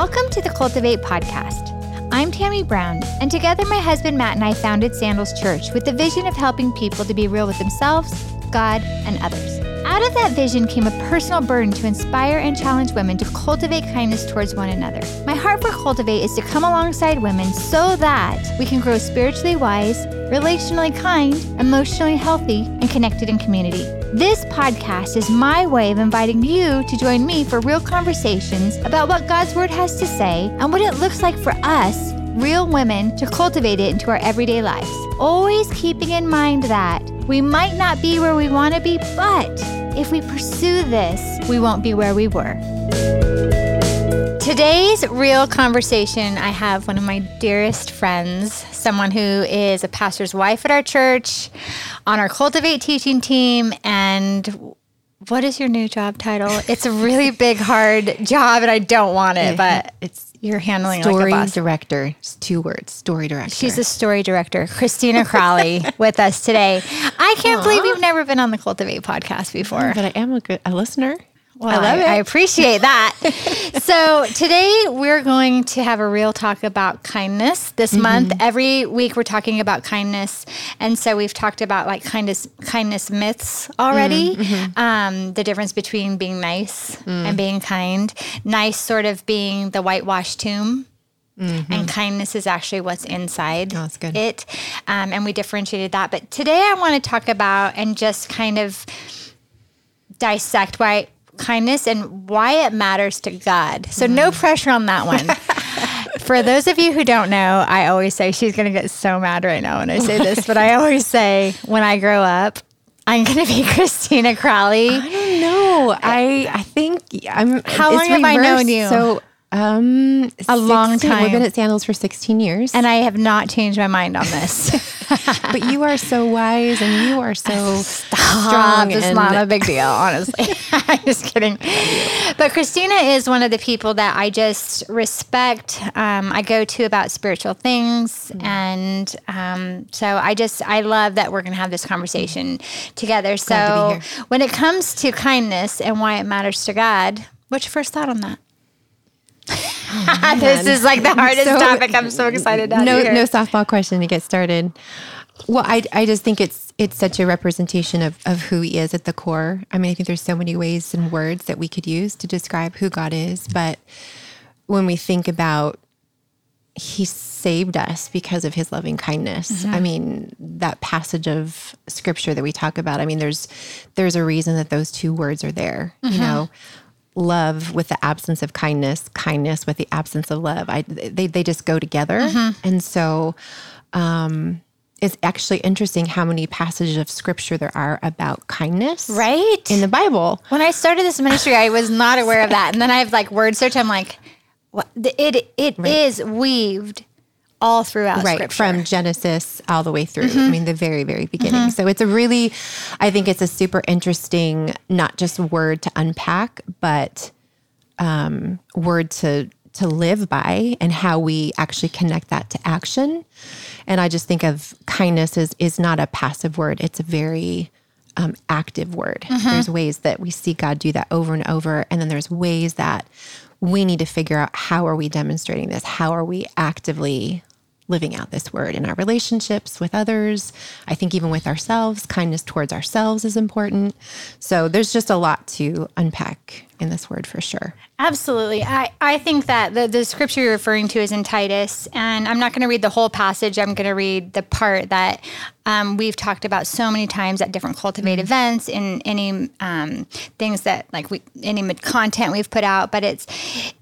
Welcome to the Cultivate podcast. I'm Tammy Brown, and together my husband Matt and I founded Sandals Church with the vision of helping people to be real with themselves, God, and others. Out of that vision came a personal burden to inspire and challenge women to cultivate kindness towards one another. My heart for Cultivate is to come alongside women so that we can grow spiritually wise, relationally kind, emotionally healthy, and connected in community. This podcast is my way of inviting you to join me for real conversations about what God's Word has to say and what it looks like for us, real women, to cultivate it into our everyday lives. Always keeping in mind that we might not be where we want to be, but if we pursue this, we won't be where we were. Today's real conversation, I have one of my dearest friends, someone who is a pastor's wife at our church, on our Cultivate teaching team, and what is your new job title? It's a really big, hard job, and I don't want it, but it's you're handling story like a boss. director. It's two words. Story director. She's a story director, Christina Crowley, with us today. I can't believe you've never been on the Cultivate podcast before. but I am a good a listener. Well, I love it. I appreciate that. so today we're going to have a real talk about kindness this Mm-hmm. month. Every week we're talking about kindness, and so we've talked about like kindness kindness myths already. Mm-hmm. Um, the difference between being nice Mm. and being kind. Nice sort of being the whitewashed tomb. And kindness is actually what's inside Mm-hmm. Oh, that's good. it. Um, and we differentiated that. But today I want to talk about and just kind of dissect why kindness and why it matters to God. So no mm. pressure on that one. For those of you who don't know, I always say she's going to get so mad right now when I say this, but I always say when I grow up, I'm going to be Christina Crowley. I don't know. I I think I'm. How long have I known reversed. you? So um, A long time. We've been at Sandals for 16 years, And I have not changed my mind on this. but you are so wise and you are so Stop. strong. It's and not a big deal, honestly. I'm just kidding. But Christina is one of the people that I just respect. Um, I go to about spiritual things, and um, so I just I love that we're going to have this conversation together. So to when it comes to kindness and why it matters to God, what's your first thought on that? Oh, this is like the hardest So- topic. I'm so excited to have no no softball question to get started. Well, I, I just think it's it's such a representation of, of who he is at the core. I mean, I think there's so many ways and words that we could use to describe who God is, but when we think about he saved us because of his loving kindness. I mm-hmm. mean, that passage of scripture that we talk about, I mean, there's there's a reason that those two words are there. You mm-hmm. know, love with the absence of kindness, kindness with the absence of love. I they they just go together. And so um it's actually interesting how many passages of scripture there are about kindness right? in the Bible. When I started this ministry, I was not aware of that, and then I've like word search. I'm like, what? It it is weaved all throughout right Scripture. from genesis all the way through. I mean the very very beginning. So it's a really i think it's a super interesting not just word to unpack but um, word to to live by and how we actually connect that to action. And i just think of kindness as is not a passive word. It's a very um, active word. There's ways that we see god do that over and over. And then there's ways that we need to figure out how are we demonstrating this? How are we actively living out this word in our relationships with others. I think even with ourselves, kindness towards ourselves is important. So there's just a lot to unpack in this word for sure. Absolutely. I, I think that the, the scripture you're referring to is in Titus, and I'm not going to read the whole passage. I'm going to read the part that um, we've talked about so many times at different Cultivate events, in any um, things that, like, we, any content we've put out. But it's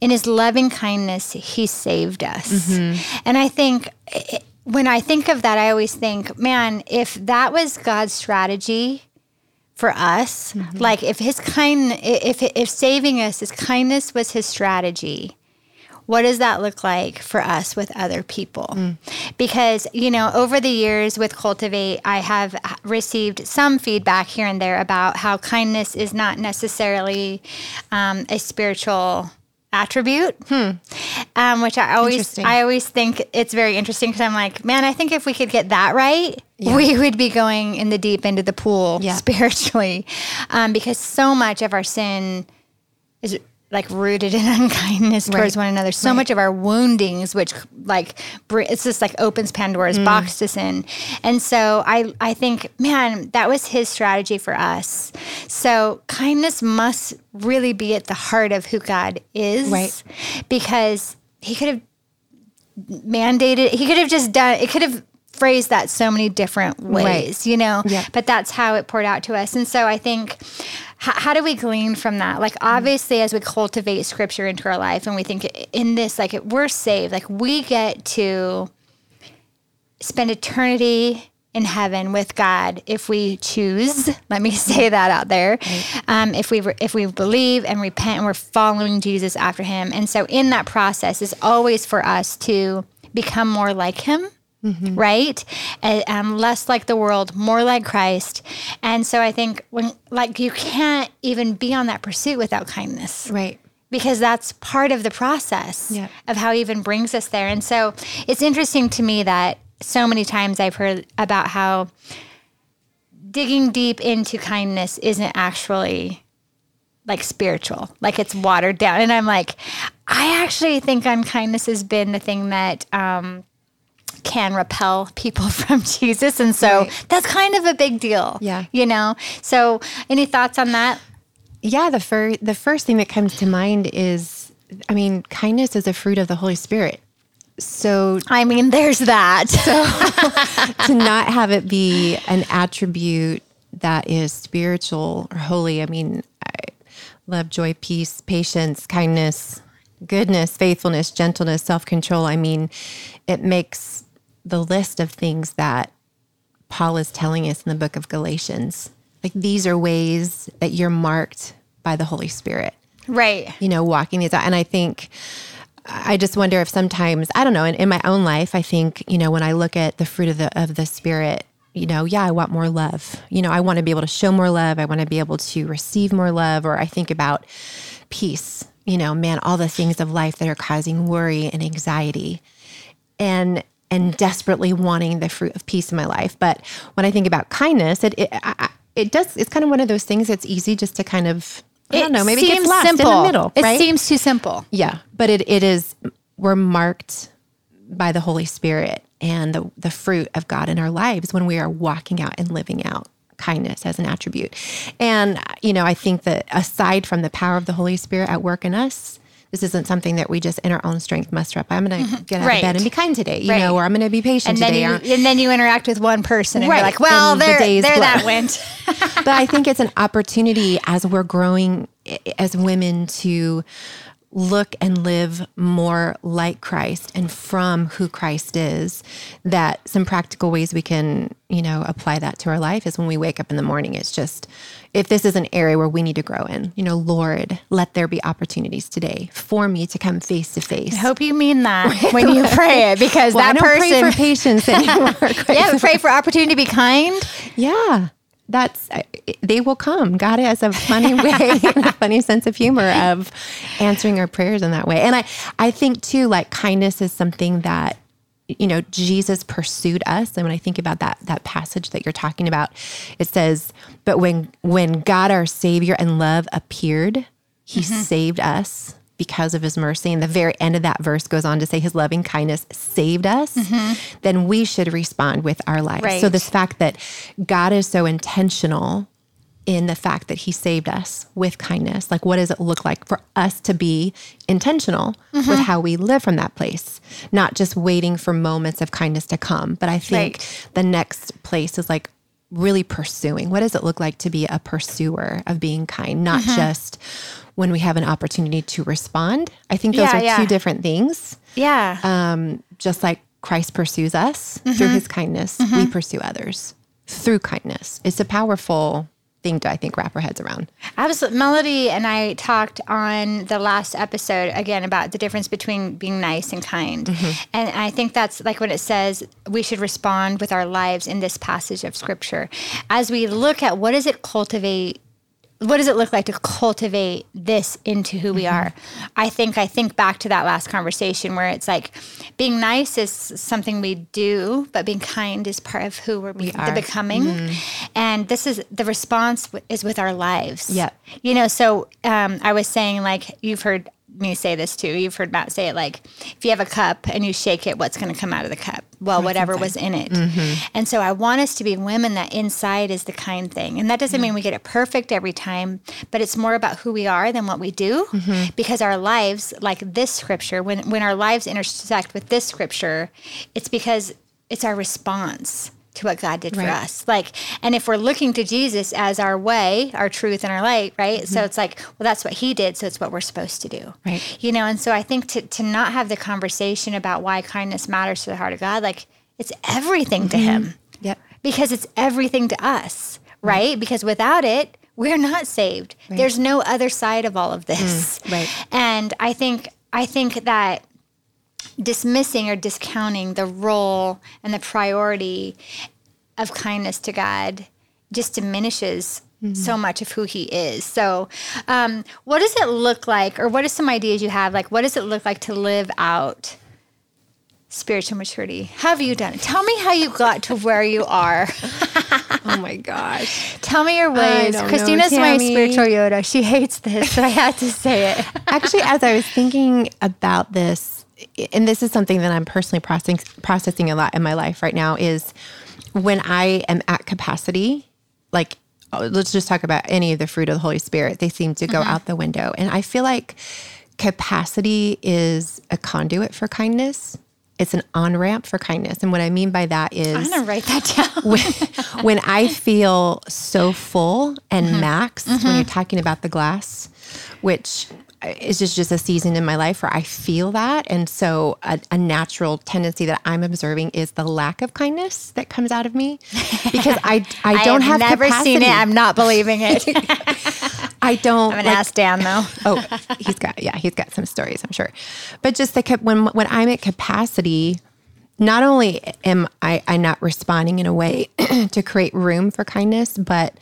in his loving kindness, he saved us. And I think eh, when I think of that, I always think, man, if that was God's strategy, for us like if his kind if if saving us his kindness was his strategy what does that look like for us with other people? Because you know over the years with cultivate i have received some feedback here and there about how kindness is not necessarily um, a spiritual attribute um, which i always i always think it's very interesting because i'm like man i think if we could get that right we would be going in the deep end of the pool Yeah. spiritually um, because so much of our sin is like rooted in unkindness towards one another. So Right. much of our woundings, which like br- it's just like opens Pandora's box to sin. And so I I think, man, that was his strategy for us. So kindness must really be at the heart of who God is, Right. Because he could have mandated. He could have just done. It could have phrased that so many different ways, Right. you know. Yeah. But that's how it poured out to us, and so I think. How, how do we glean from that? Like, obviously, as we cultivate scripture into our life and we think in this, like, we're saved, like, we get to spend eternity in heaven with God if we choose. Let me say that out there. Um, if we if we believe and repent and we're following Jesus after Him, and so in that process is always for us to become more like Him. Right, and, um, less like the world, more like Christ, and so I think when like you can't even be on that pursuit without kindness, Right. because that's part of the process Yeah. of how he even brings us there. And so it's interesting to me that so many times I've heard about how digging deep into kindness isn't actually like spiritual, like it's watered down. And I'm like, I actually think unkindness has been the thing that um, can repel people from Jesus. And so Right. that's kind of a big deal. Yeah. You know? So any thoughts on that? Yeah, the fir- the first thing that comes to mind is I mean, kindness is a fruit of the Holy Spirit. So I mean, there's that. so, to not have it be an attribute that is spiritual or holy. I mean, I love joy, peace, patience, kindness, goodness, faithfulness, gentleness, self control. I mean, it makes the list of things that Paul is telling us in the book of Galatians. Like these are ways that you're marked by the Holy Spirit right. you know, walking these out. And I think, I just wonder if sometimes, I don't know, in, in my own life, I think, you know, when I look at the fruit of the, of the spirit, you know, yeah, I want more love. You know, I want to be able to show more love. I want to be able to receive more love. Or I think about peace, you know, man, all the things of life that are causing worry and anxiety and, and desperately wanting the fruit of peace in my life. But when I think about kindness, it, it, I, it does, it's kind of one of those things that's easy just to kind of, I don't know, maybe it gets lost in the middle, It right? seems too simple. Yeah, but it, it is we're marked by the Holy Spirit and the the fruit of God in our lives when we are walking out and living out kindness as an attribute. And you know, I think that aside from the power of the Holy Spirit at work in us, this isn't something that we just in our own strength muster up. I'm going to mm-hmm. get out Right. of bed and be kind today, you Right. know, or I'm going to be patient And then today. you or- and then you interact with one person and Right. you're like, well, And the there, day's there blow. that went. but I think it's an opportunity as we're growing as women to look and live more like Christ and from who Christ is that some practical ways we can, you know, apply that to our life is when we wake up in the morning it's just if this is an area where we need to grow in, you know, Lord, let there be opportunities today for me to come face to face. I hope you mean that when you pray it because Well, that don't person pray for patience anymore. Yeah, pray for opportunity to be kind. Yeah. That's they will come. God has a funny way, a funny sense of humor of answering our prayers in that way. And I, I think too, like kindness is something that you know Jesus pursued us. And when I think about that that passage that you're talking about, it says, "But when when God our Savior and love appeared, He mm-hmm. saved us." Because of his mercy. And the very end of that verse goes on to say his loving kindness saved us, then we should respond with our lives. So this fact that God is so intentional in the fact that he saved us with kindness. Like, what does it look like for us to be intentional Mm-hmm. with how we live from that place? Not just waiting for moments of kindness to come. But I think Right. the next place is like really pursuing. What does it look like to be a pursuer of being kind, not Mm-hmm. just when we have an opportunity to respond? I think those Yeah, are yeah. two different things. Yeah. Um, just like Christ pursues us through his kindness, we pursue others through kindness. It's a powerful thing to, I think, wrap our heads around. Absolutely. Melody and I talked on the last episode again about the difference between being nice and kind. Mm-hmm. And I think that's like when it says we should respond with our lives in this passage of scripture. As we look at what does it cultivate what does it look like to cultivate this into who we are? I think I think back to that last conversation where it's like being nice is something we do, but being kind is part of who we're be- the becoming. And this is the response w- is with our lives. Yep. You know, so um, I was saying like you've heard me say this too. You've heard Matt say it like if you have a cup and you shake it, what's going to come out of the cup? Well, whatever was in it. Mm-hmm. And so I want us to be women that inside is the kind thing. And that doesn't mm-hmm. mean we get it perfect every time, but it's more about who we are than what we do mm-hmm. because our lives, like this scripture, when when our lives intersect with this scripture, it's because it's our response to what God did for us. Like, and if we're looking to Jesus as our way, our truth, and our light, right? So mm-hmm. it's like, well, that's what He did, so it's what we're supposed to do, Right. You know. And so I think to to not have the conversation about why kindness matters to the heart of God, like it's everything to mm-hmm. Him, Yep. because it's everything to us, right? Because without it. We're not saved. There's no other side of all of this. Mm, right. And I think I think that dismissing or discounting the role and the priority of kindness to God just diminishes so much of who He is. So, um, what does it look like, or what are some ideas you have? Like, what does it look like to live out spiritual maturity? How have you done it? Tell me how you got to where you are. Oh my gosh. Tell me your ways. don't know, Christina's my spiritual Yoda. She hates this, but I had to say it. Actually, as I was thinking about this, and this is something that I'm personally processing processing a lot in my life right now, is when I am at capacity, like oh, let's just talk about any of the fruit of the Holy Spirit, they seem to go mm-hmm. out the window. And I feel like capacity is a conduit for kindness. It's an on ramp for kindness. And what I mean by that is I'm gonna write that down. when, when I feel so full and mm-hmm. maxed, when mm-hmm. you're talking about the glass, which is just, just a season in my life where I feel that. And so a, a natural tendency that I'm observing is the lack of kindness that comes out of me because I, I don't have have, never capacity. seen it. I'm not believing it. I don't I'm gonna like, ask Dan though. oh, he's got yeah, he's got some stories, I'm sure. But just the when when I'm at capacity, not only am I, I not responding in a way to create room for kindness, but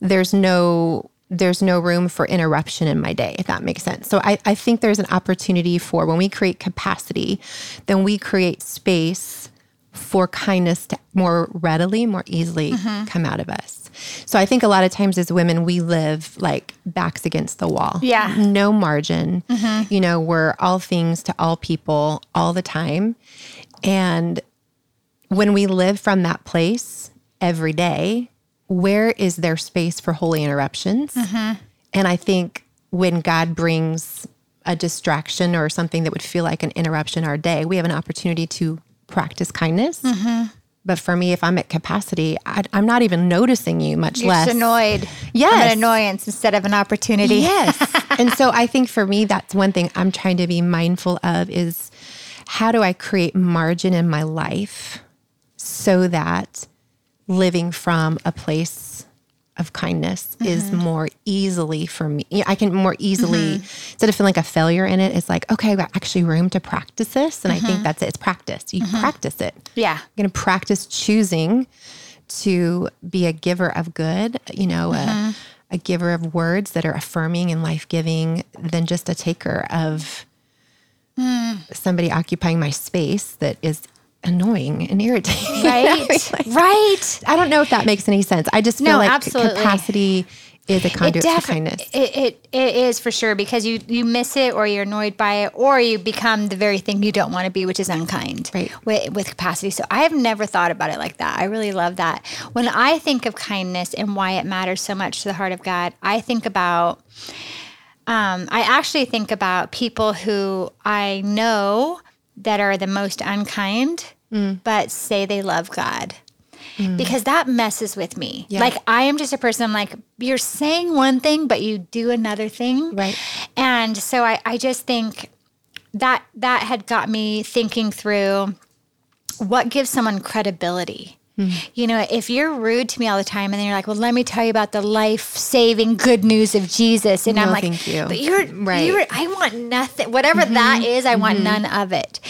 there's no there's no room for interruption in my day, if that makes sense. So I, I think there's an opportunity for when we create capacity, then we create space for kindness to more readily, more easily Mm-hmm. come out of us. So I think a lot of times as women, we live like backs against the wall. Yeah. Mm-hmm. No margin. You know, we're all things to all people all the time. And when we live from that place every day, where is there space for holy interruptions? Mm-hmm. And I think when God brings a distraction or something that would feel like an interruption our day, we have an opportunity to practice kindness. Mm-hmm. But for me, if I'm at capacity, I, I'm not even noticing you, much You're less just annoyed. Yes. I'm an annoyance instead of an opportunity. Yes. and so I think for me, that's one thing I'm trying to be mindful of is how do I create margin in my life so that living from a place of kindness is mm-hmm. more easily for me. I can more easily, mm-hmm. instead of feeling like a failure in it, it's like, okay, I've got actually room to practice this. And I think mm-hmm. that's it. It's practice. You practice it. Yeah. I'm going to practice choosing to be a giver of good, you know, a, a giver of words that are affirming and life giving than just a taker of mm. somebody occupying my space that is annoying and irritating. Right. right. I don't know if that makes any sense. I just feel No, like absolutely. capacity is a conduit defi- for kindness. It, it it is for sure because you you miss it or you're annoyed by it or you become the very thing you don't want to be, which is unkind. Right. With, with capacity. So I have never thought about it like that. I really love that. When I think of kindness and why it matters so much to the heart of God, I think about. Um, I actually think about people who I know that are the most unkind, mm. but say they love God. Mm. Because that messes with me. Yeah. Like I am just a person. I'm like, you're saying one thing, but you do another thing. Right. And so I, I just think that that had got me thinking through what gives someone credibility. Mm-hmm. You know, if you're rude to me all the time and then you're like, well, let me tell you about the life saving good news of Jesus. And I'm like, thank you. but you're, Right. you're, I want nothing, whatever that mm-hmm. is, I want mm-hmm. none of it.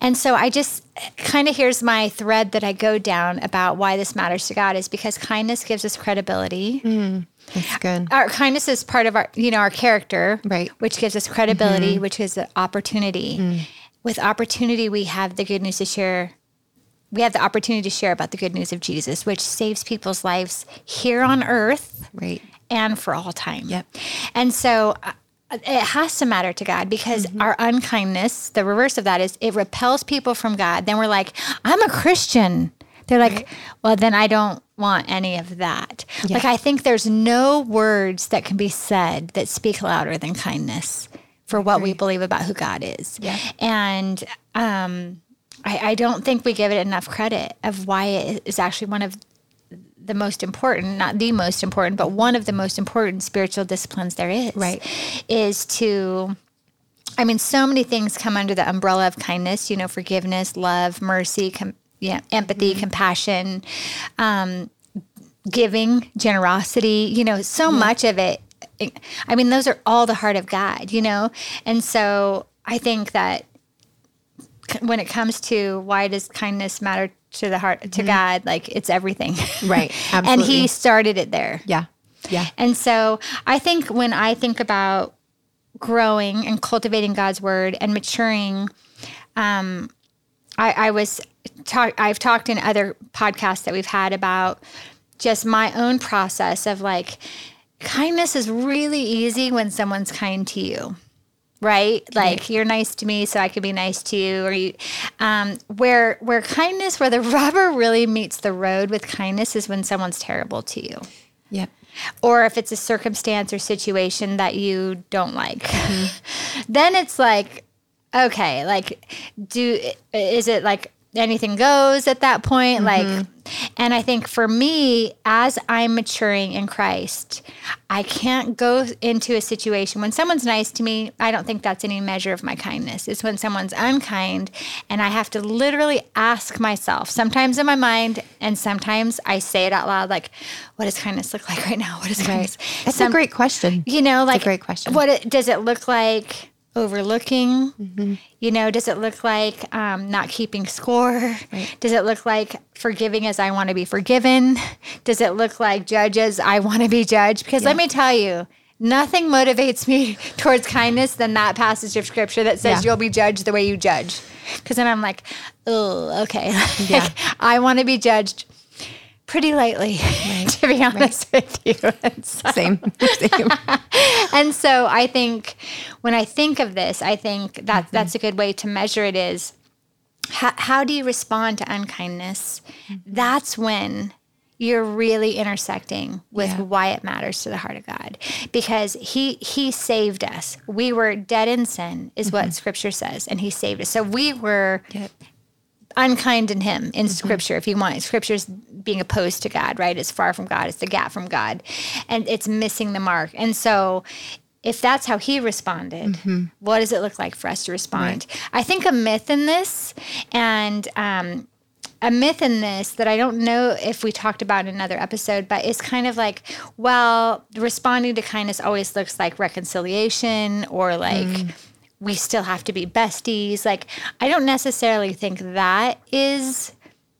And so I just kind of, here's my thread that I go down about why this matters to God is because kindness gives us credibility. That's good. Our kindness is part of our, you know, our character, Right. Which gives us credibility, which is an opportunity. Mm. With opportunity, we have the good news to share. We have the opportunity to share about the good news of Jesus, which saves people's lives here on earth Right. and for all time. Yep. And so uh, it has to matter to God because our unkindness, the reverse of that is it repels people from God. Then we're like, I'm a Christian. They're like, well, then I don't want any of that. Like, I think there's no words that can be said that speak louder than kindness for what we believe about who God is. Yeah. And um, I, I don't think we give it enough credit of why it is actually one of the most important, not the most important, but one of the most important spiritual disciplines there is. Right. Is to, I mean, so many things come under the umbrella of kindness, you know, forgiveness, love, mercy, com- yeah, empathy, compassion, um, giving, generosity, you know, so much of it. I mean, those are all the heart of God, you know? And so I think that when it comes to why does kindness matter to the heart to God, like it's everything. Right. and he started it there. Yeah. Yeah. And so I think when I think about growing and cultivating God's word and maturing, um, I, I was talk, I've talked in other podcasts that we've had about just my own process of like kindness is really easy when someone's kind to you. Right, like you're nice to me, so I could be nice to you. Or you, um, where where kindness, where the rubber really meets the road with kindness, is when someone's terrible to you Yep. or if it's a circumstance or situation that you don't like then it's like okay like do is it like anything goes at that point like mm-hmm. and i think for me as i'm maturing in christ i can't go into a situation when someone's nice to me i don't think that's any measure of my kindness it's when someone's unkind and i have to literally ask myself sometimes in my mind and sometimes i say it out loud like what does kindness look like right now what is kindness That's Some- a great question. you know like a great question. what it, does it look like overlooking. Mm-hmm. you know does it look like um, not keeping score? Does it look like forgiving as i want to be forgiven? Does it look like judge as i want to be judged? Because let me tell you nothing motivates me towards kindness than that passage of scripture that says Yeah. you'll be judged the way you judge. Because then i'm like oh okay. Yeah. i want to be judged pretty lightly to be honest with you And so- Same. Same. and so I think when I think of this, I think that mm-hmm. that's a good way to measure it is how, how do you respond to unkindness? Mm-hmm. That's when you're really intersecting with Yeah. why it matters to the heart of God because he he saved us. We were dead in sin is what mm-hmm. scripture says and he saved us. So we were Yep. Unkind in him in mm-hmm. scripture if you want. Scripture's being opposed to god right? It's far from god. It's the gap from god. And it's missing the mark. And so if that's how he responded mm-hmm. what does it look like for us to respond? I think a myth in this and um, a myth in this that I don't know if we talked about in another episode, but it's kind of like, well, responding to kindness always looks like reconciliation or like mm. We still have to be besties. Like, I don't necessarily think that is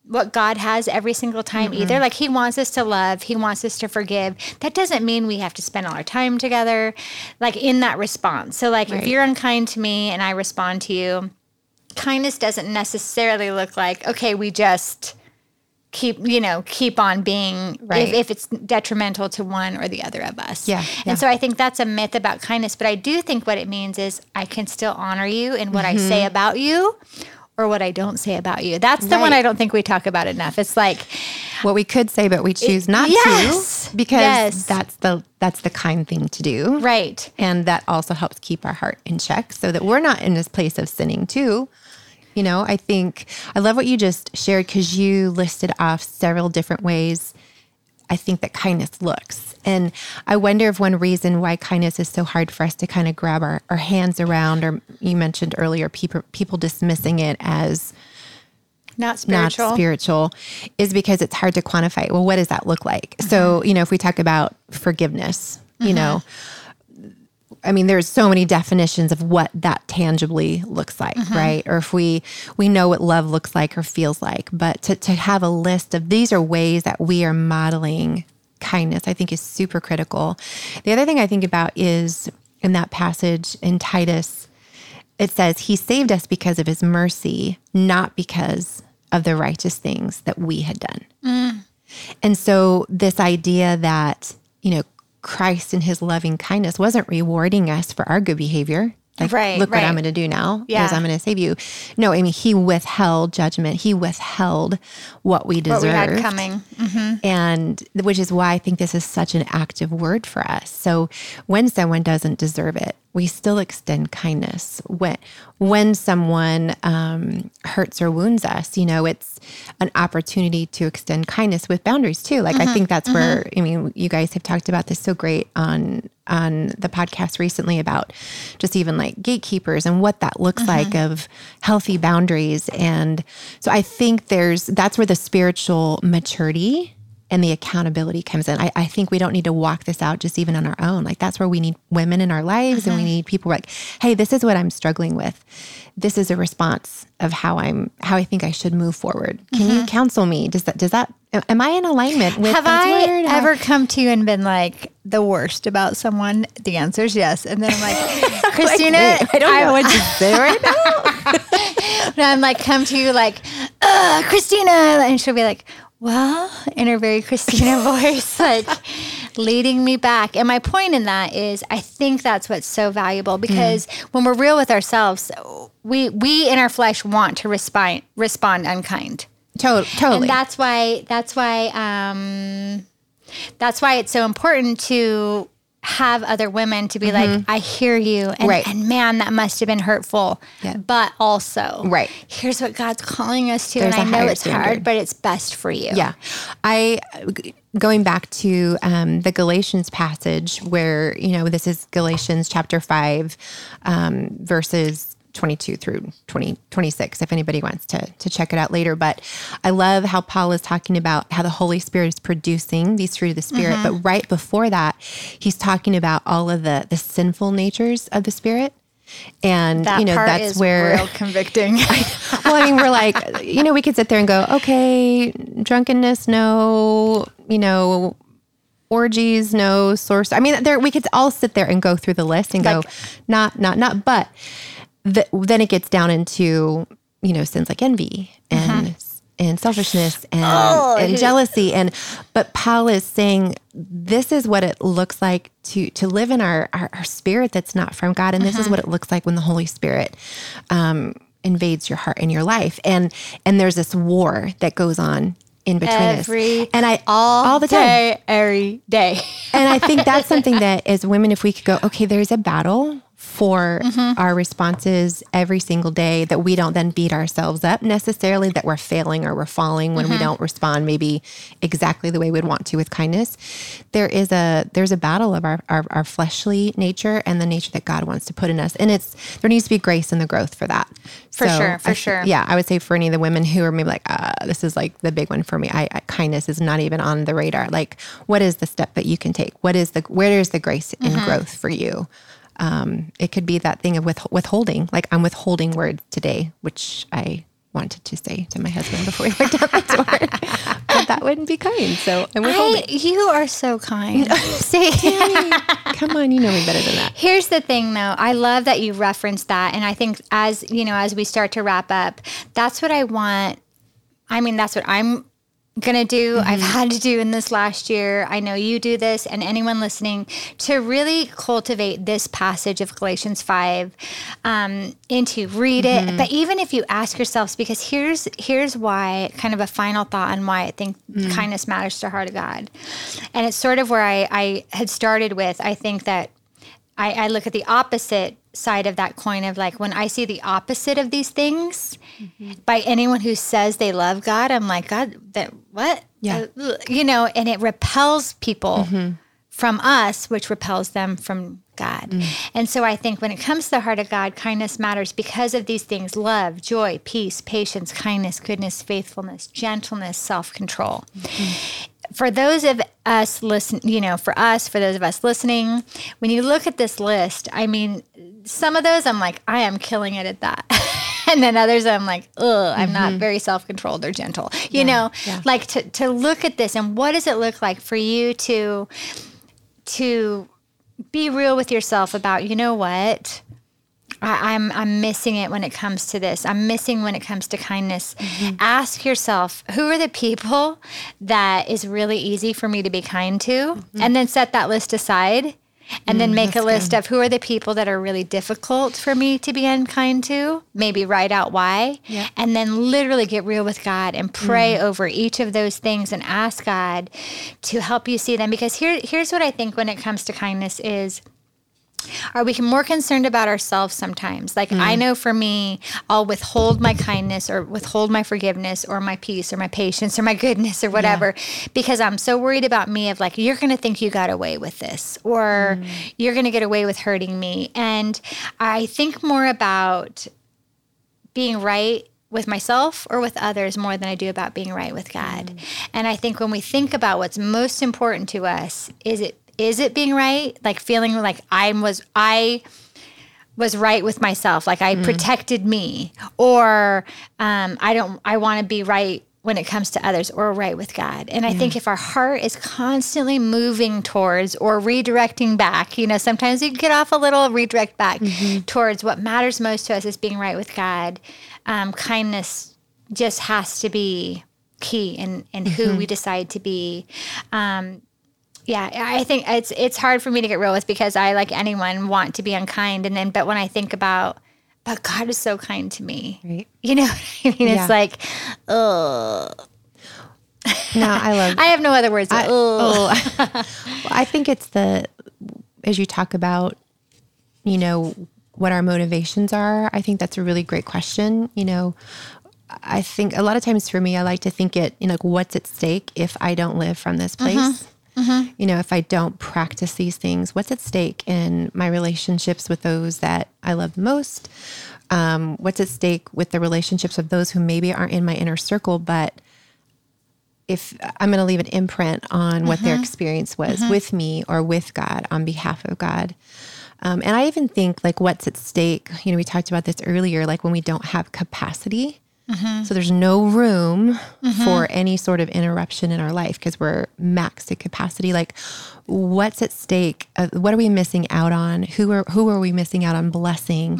what God has every single time either. Like, He wants us to love, He wants us to forgive. That doesn't mean we have to spend all our time together, like in that response. So, like, if you're unkind to me and I respond to you, kindness doesn't necessarily look like okay we just keep you know keep on being Right. if, if it's detrimental to one or the other of us Yeah, yeah. and so i think that's a myth about kindness but i do think what it means is i can still honor you in what i say about you or what i don't say about you that's the one Mm-hmm. I don't think we talk about enough it's like What we could say, but we choose not yes, to because yes. that's the that's the kind thing to do. right And that also helps keep our heart in check so that we're not in this place of sinning too. You know, I think I love what you just shared because you listed off several different ways I think that kindness looks. And I wonder if one reason why kindness is so hard for us to kind of grab our, our hands around, or you mentioned earlier, people people dismissing it as not spiritual not spiritual is because it's hard to quantify. Well, what does that look like? So, mm-hmm. you know, if we talk about forgiveness, you mm-hmm. know, I mean, there's so many definitions of what that tangibly looks like, right? Or if we we know what love looks like or feels like, but to to have a list of these are ways that we are modeling kindness, I think is super critical. The other thing I think about is in that passage in Titus, it says, He saved us because of His mercy, not because of the righteous things that we had done. Mm. And so, this idea that, you know, Christ in his loving kindness wasn't rewarding us for our good behavior. Like, right, look right. what I'm going to do now Yeah. because I'm going to save you. No, I mean, he withheld judgment. He withheld what we What deserved. we had coming. Mm-hmm. And which is why I think this is such an active word for us. So when someone doesn't deserve it, we still extend kindness. When when someone um, hurts or wounds us, you know, it's an opportunity to extend kindness with boundaries too. Like I mm-hmm. think that's mm-hmm. where I mean, you guys have talked about this so great on on the podcast recently about just even like gatekeepers and what that looks mm-hmm. like of healthy boundaries. And so I think there's that's where the spiritual maturity and the accountability comes in. I, I think we don't need to walk this out just even on our own. Like that's where we need women in our lives and we need people like, hey, this is what I'm struggling with. This is a response of how I'm how I think I should move forward. Can you counsel me? Does that does that am I in alignment with Have I word? ever come to you and been like the worst about someone? The answer is yes. And then I'm like, Christina, Wait, I don't know what to say right now. And I'm like, come to you like, uh, Christina. And she'll be like, well, in her very Christina voice, like leading me back. And my point in that is I think that's what's so valuable because when we're real with ourselves, we we in our flesh want to respond respond unkind. To- totally. And that's why that's why um that's why it's so important to have other women to be like, I hear you. And, Mm-hmm. Right. and man, that must have been hurtful. Yeah. But also, Right. here's what God's calling us to. There's and I know it's standard. hard, but it's best for you. Yeah. I going back to um, the Galatians passage where, you know, this is Galatians chapter 5 um, verses 22 through 20, 26 if anybody wants to to check it out later but I love how Paul is talking about how the Holy Spirit is producing these fruit of the spirit Mm-hmm. but right before that he's talking about all of the the sinful natures of the spirit and That you know that's where real convicting. well, I mean, we're like, you know, we could sit there and go, okay, drunkenness, no, you know, orgies, no sorcery. I mean, there we could all sit there and go through the list and go, not, not, not. But the, then it gets down into you know sins like envy and and selfishness and Oh, and jealousy. And but Paul is saying this is what it looks like to to live in our our, our spirit that's not from God. And this is what it looks like when the Holy Spirit um, invades your heart and your life. And and there's this war that goes on in between Every us and I all, all the time. day, every day. and I think that's something that as women, if we could go, okay, there's a battle for our responses every single day that we don't then beat ourselves up necessarily that we're failing or we're falling when we don't respond maybe exactly the way we'd want to with kindness. There is a there's a battle of our, our, our fleshly nature and the nature that God wants to put in us. And it's there needs to be grace in the growth for that. For sure, for I- sure. Yeah, I would say for any of the women who are maybe like, uh, this is like the big one for me. I, I kindness is not even on the radar. Like, what is the step that you can take? What is the where is the grace and Mm-hmm. growth for you? Um, it could be that thing of with, withholding. Like I'm withholding words today, which I wanted to say to my husband before he looked out the door, but that wouldn't be kind. So I'm I, you are so kind. See, Come on, you know me better than that. Here's the thing though. I love that you referenced that. And I think as, you know, as we start to wrap up, that's what I want. I mean, that's what I'm going to do. I've mm-hmm. had to do in this last year. I know you do this and anyone listening to really cultivate this passage of Galatians 5 um, into read it. Mm-hmm. But even if you ask yourselves, because here's, here's why kind of a final thought on why I think mm. kindness matters to the heart of God. And it's sort of where I, I had started with, I think that I, I look at the opposite side of that coin of like when I see the opposite of these things mm-hmm. by anyone who says they love God, I'm like, God, that what? Yeah. Uh, you know, and it repels people mm-hmm. from us, which repels them from God. Mm. And so I think when it comes to the heart of God, kindness matters because of these things love, joy, peace, patience, kindness, goodness, faithfulness, gentleness, self control mm-hmm. for those of us listen, you know, for us, for those of us listening, when you look at this list, I mean, some of those I'm like, I am killing it at that. and then others I'm like, ugh, I'm not mm-hmm. very self controlled or gentle. You know, yeah. like to to look at this and what does it look like for you to to be real with yourself about, you know what? I, I'm I'm missing it when it comes to this. I'm missing when it comes to kindness. Mm-hmm. Ask yourself, who are the people that is really easy for me to be kind to? Mm-hmm. And then set that list aside. And then mm, make a list of who are the people that are really difficult for me to be unkind to. Maybe write out why. Yeah. And then literally get real with God and pray mm. over each of those things and ask God to help you see them. Because here, here's what I think when it comes to kindness is are we more concerned about ourselves sometimes? Like I mm. know for me, I'll withhold my kindness or withhold my forgiveness or my peace or my patience or my goodness or whatever because I'm so worried about me of like you're going to think you got away with this or mm. you're going to get away with hurting me. And I think more about being right with myself or with others more than I do about being right with God. Mm. And I think when we think about what's most important to us, is it is it being right? Like feeling like I was I was right with myself, like I protected me, or um, I don't I want to be right when it comes to others or right with God. And I think if our heart is constantly moving towards or redirecting back, you know, sometimes we get off a little redirect back towards what matters most to us is being right with God. Um, kindness just has to be key in, in who we decide to be. Um, yeah, I think it's it's hard for me to get real with because I, like anyone, want to be unkind. And then, but when I think about, but God is so kind to me. Right. You know what I mean? Yeah. It's like, oh, No, I love I have no other words. but, "Ugh." Oh. Well, I think it's the as you talk about, you know, what our motivations are. I think that's a really great question. You know, I think a lot of times for me, I like to think it, you know, like what's at stake if I don't live from this mm-hmm. place. You know, if I don't practice these things, what's at stake in my relationships with those that I love the most? Um, what's at stake with the relationships of those who maybe aren't in my inner circle, but if I'm going to leave an imprint on what their experience was with me or with God on behalf of God. Um, and I even think like what's at stake, you know, we talked about this earlier, like when we don't have capacity. So there's no room for any sort of interruption in our life because we're maxed at capacity. Like, what's at stake? Uh, what are we missing out on? Who are who are we missing out on blessing?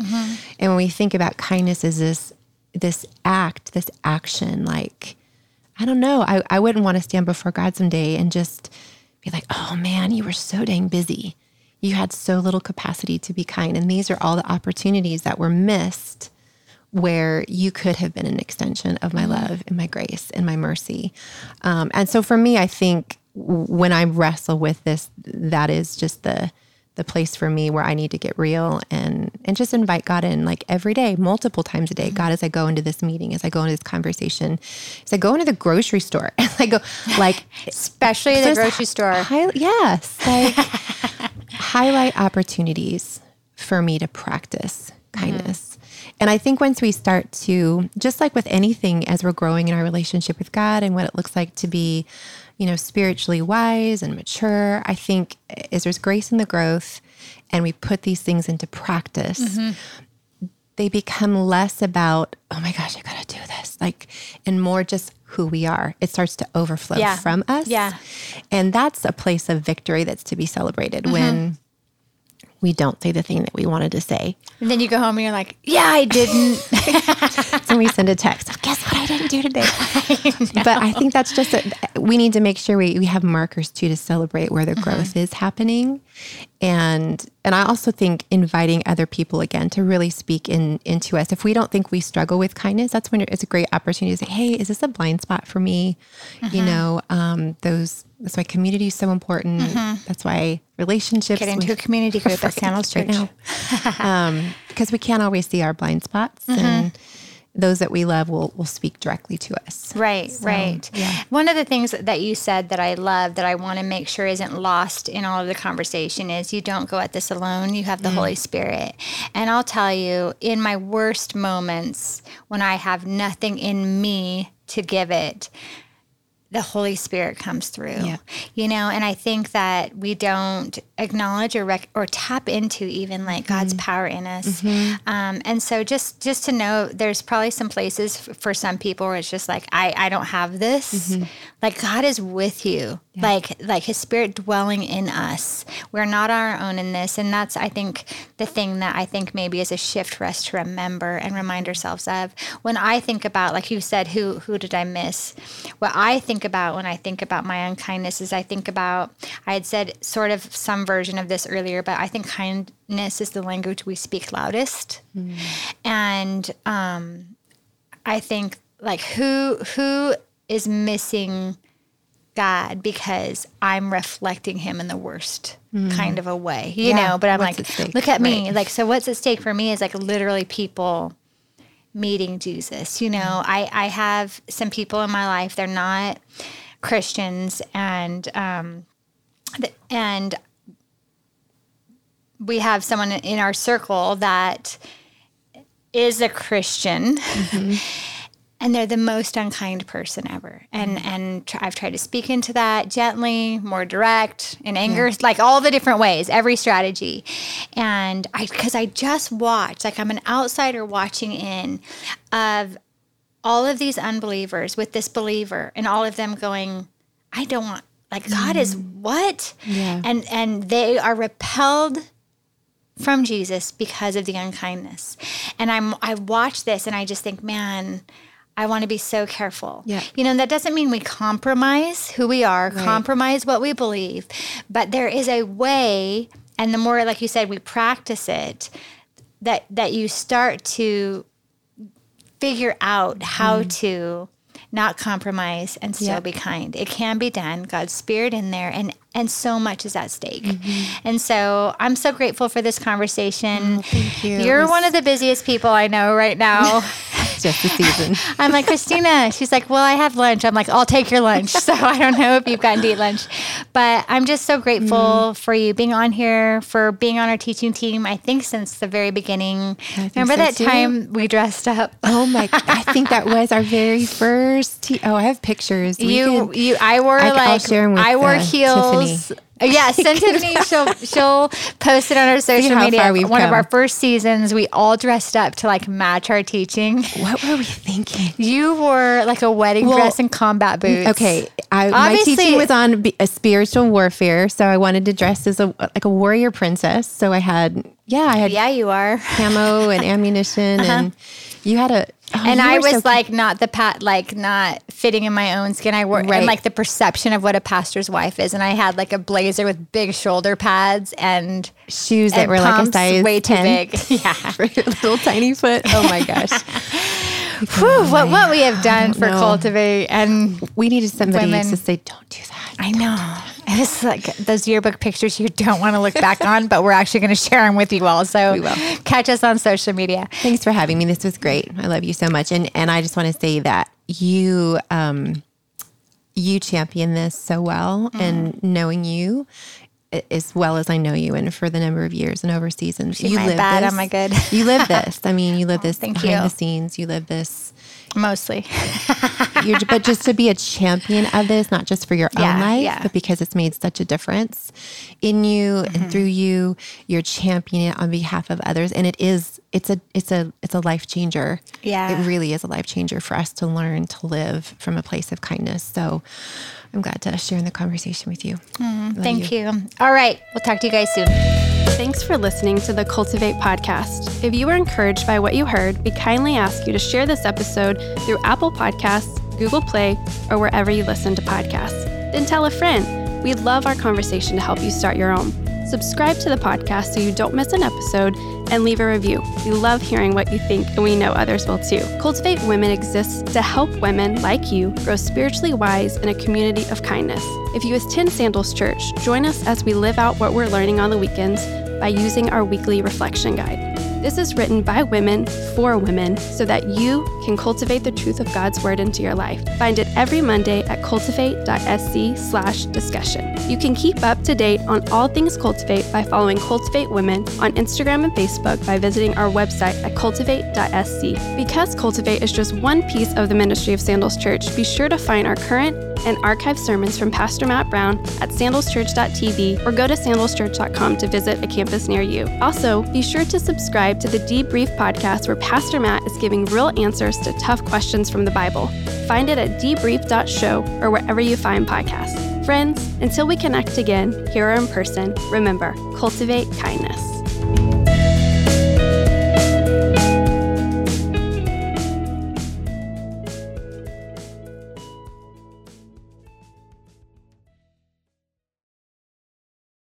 And when we think about kindness as this this act, this action, like I don't know. I, I wouldn't want to stand before God someday and just be like, oh man, you were so dang busy. You had so little capacity to be kind. And these are all the opportunities that were missed where you could have been an extension of my love and my grace and my mercy. Um, and so for me, I think when I wrestle with this, that is just the the place for me where I need to get real and and just invite God in like every day, multiple times a day. God, as I go into this meeting, as I go into this conversation, as I go into the grocery store, as I go like especially the grocery store. Hi- yes, like highlight opportunities for me to practice kindness. And I think once we start to, just like with anything, as we're growing in our relationship with God and what it looks like to be, you know, spiritually wise and mature, I think as there's grace in the growth and we put these things into practice, mm-hmm. they become less about, oh my gosh, I gotta do this, like, and more just who we are. It starts to overflow Yeah. from us. Yeah. And that's a place of victory that's to be celebrated mm-hmm. when we don't say the thing that we wanted to say. And then you go home and you're like, yeah, I didn't. So we send a text, guess what I didn't do today? but I think that's just, a, we need to make sure we, we have markers too to celebrate where the mm-hmm. growth is happening. And, and I also think inviting other people again to really speak in, into us. If we don't think we struggle with kindness, that's when it's a great opportunity to say, Hey, is this a blind spot for me? You mm-hmm. know, um, those, that's why community is so important. Mm-hmm. That's why relationships Get into a community group at Sandals right Church. now. Um, because we can't always see our blind spots mm-hmm. and those that we love will will speak directly to us. Right, right. Yeah. One of the things that you said that I love that I want to make sure isn't lost in all of the conversation is you don't go at this alone. You have the mm. Holy Spirit. And I'll tell you, in my worst moments when I have nothing in me to give it, the Holy Spirit comes through. Yeah. You know, and I think that we don't acknowledge or rec- or tap into even like God's mm-hmm. power in us. Mm-hmm. Um, and so just just to know, there's probably some places f- for some people where it's just like I I don't have this. Mm-hmm. Like God is with you. Yeah. Like like His Spirit dwelling in us. We're not on our own in this, and that's I think the thing that I think maybe is a shift for us to remember and remind ourselves of. When I think about, like you said, who who did I miss? What I think think about when I think about my unkindness is I think about, I had said sort of some version of this earlier, but I think kindness is the language we speak loudest. Mm. And um, I think like who who is missing God because I'm reflecting him in the worst mm. kind of a way, you yeah. know, but I'm what's like, look at me. Right. Like, so what's at stake for me is like literally people meeting Jesus. You know, mm-hmm. I, I have some people in my life, they're not Christians and, um, and we have someone in our circle that is a Christian. Mm-hmm. and they're the most unkind person ever. And and tr- I've tried to speak into that gently, more direct, in anger, yeah. like all the different ways, every strategy. And I because I just watched, like I'm an outsider watching in of all of these unbelievers with this believer and all of them going, I don't want like God mm. is what? Yeah. And and they are repelled from Jesus because of the unkindness. And I'm I watch this and I just think, man, I want to be so careful. Yeah. You know, that doesn't mean we compromise who we are, right. compromise what we believe, but there is a way, and the more, like you said, we practice it, that that you start to figure out how mm. to not compromise and still yep. be kind. It can be done. God's spirit in there and and so much is at stake. Mm-hmm. And so I'm so grateful for this conversation. Oh, thank you. You're was... one of the busiest people I know right now. Just the season. I'm like, Christina, she's like, well, I have lunch. I'm like, I'll take your lunch. So I don't know if you've gotten to eat lunch, but I'm just so grateful mm. for you being on here, for being on our teaching team. I think since the very beginning. Remember so that too. time we dressed up? Oh my, I think that was our very first. Te- oh, I have pictures. We you, can, you, I wore I, like, I wore uh, heels. Tiffany. Yeah, send to me. She'll she'll post it on our social media. One come. of our first seasons, we all dressed up to like match our teaching. What were we thinking? You wore like a wedding well, dress and combat boots. Okay, I, my teaching was on a spiritual warfare, so I wanted to dress as a like a warrior princess. So I had yeah, I had yeah, you are camo and ammunition, uh-huh. and you had a Oh, and I was so like not the pat like not fitting in my own skin. I wore right. and like the perception of what a pastor's wife is, and I had like a blazer with big shoulder pads and shoes that were like a size way 10 too big. Yeah, for your little tiny foot. Oh my gosh. Whew, what what we have done for know. cultivate and we needed somebody women. to say, "Don't do that." I know. It's like those yearbook pictures you don't want to look back on, but we're actually going to share them with you all. So we will. catch us on social media. Thanks for having me. This was great. I love you so much, and and I just want to say that you um you champion this so well, mm. and knowing you as well as I know you and for the number of years and over seasons. you live bad, this. Am I good? you live this. I mean, you live this Thank behind you. the scenes. You live this mostly. but just to be a champion of this, not just for your yeah, own life, yeah. but because it's made such a difference in you mm-hmm. and through you, you're championing it on behalf of others, and it is it's a it's a it's a life changer. Yeah, it really is a life changer for us to learn to live from a place of kindness. So. I'm glad to share in the conversation with you. Mm, thank you. you. All right. We'll talk to you guys soon. Thanks for listening to the Cultivate podcast. If you were encouraged by what you heard, we kindly ask you to share this episode through Apple Podcasts, Google Play, or wherever you listen to podcasts. Then tell a friend. We'd love our conversation to help you start your own. Subscribe to the podcast so you don't miss an episode and leave a review. We love hearing what you think, and we know others will too. Cultivate Women exists to help women like you grow spiritually wise in a community of kindness. If you attend Sandals Church, join us as we live out what we're learning on the weekends by using our weekly reflection guide. This is written by women for women so that you can cultivate the truth of God's word into your life. Find it every Monday at cultivate.sc/discussion. You can keep up to date on all things Cultivate by following Cultivate Women on Instagram and Facebook by visiting our website at cultivate.sc. Because Cultivate is just one piece of the ministry of Sandals Church, be sure to find our current and archive sermons from Pastor Matt Brown at sandalschurch.tv or go to sandalschurch.com to visit a campus near you. Also, be sure to subscribe to the Debrief podcast where Pastor Matt is giving real answers to tough questions from the Bible. Find it at debrief.show or wherever you find podcasts. Friends, until we connect again, here or in person, remember, cultivate kindness.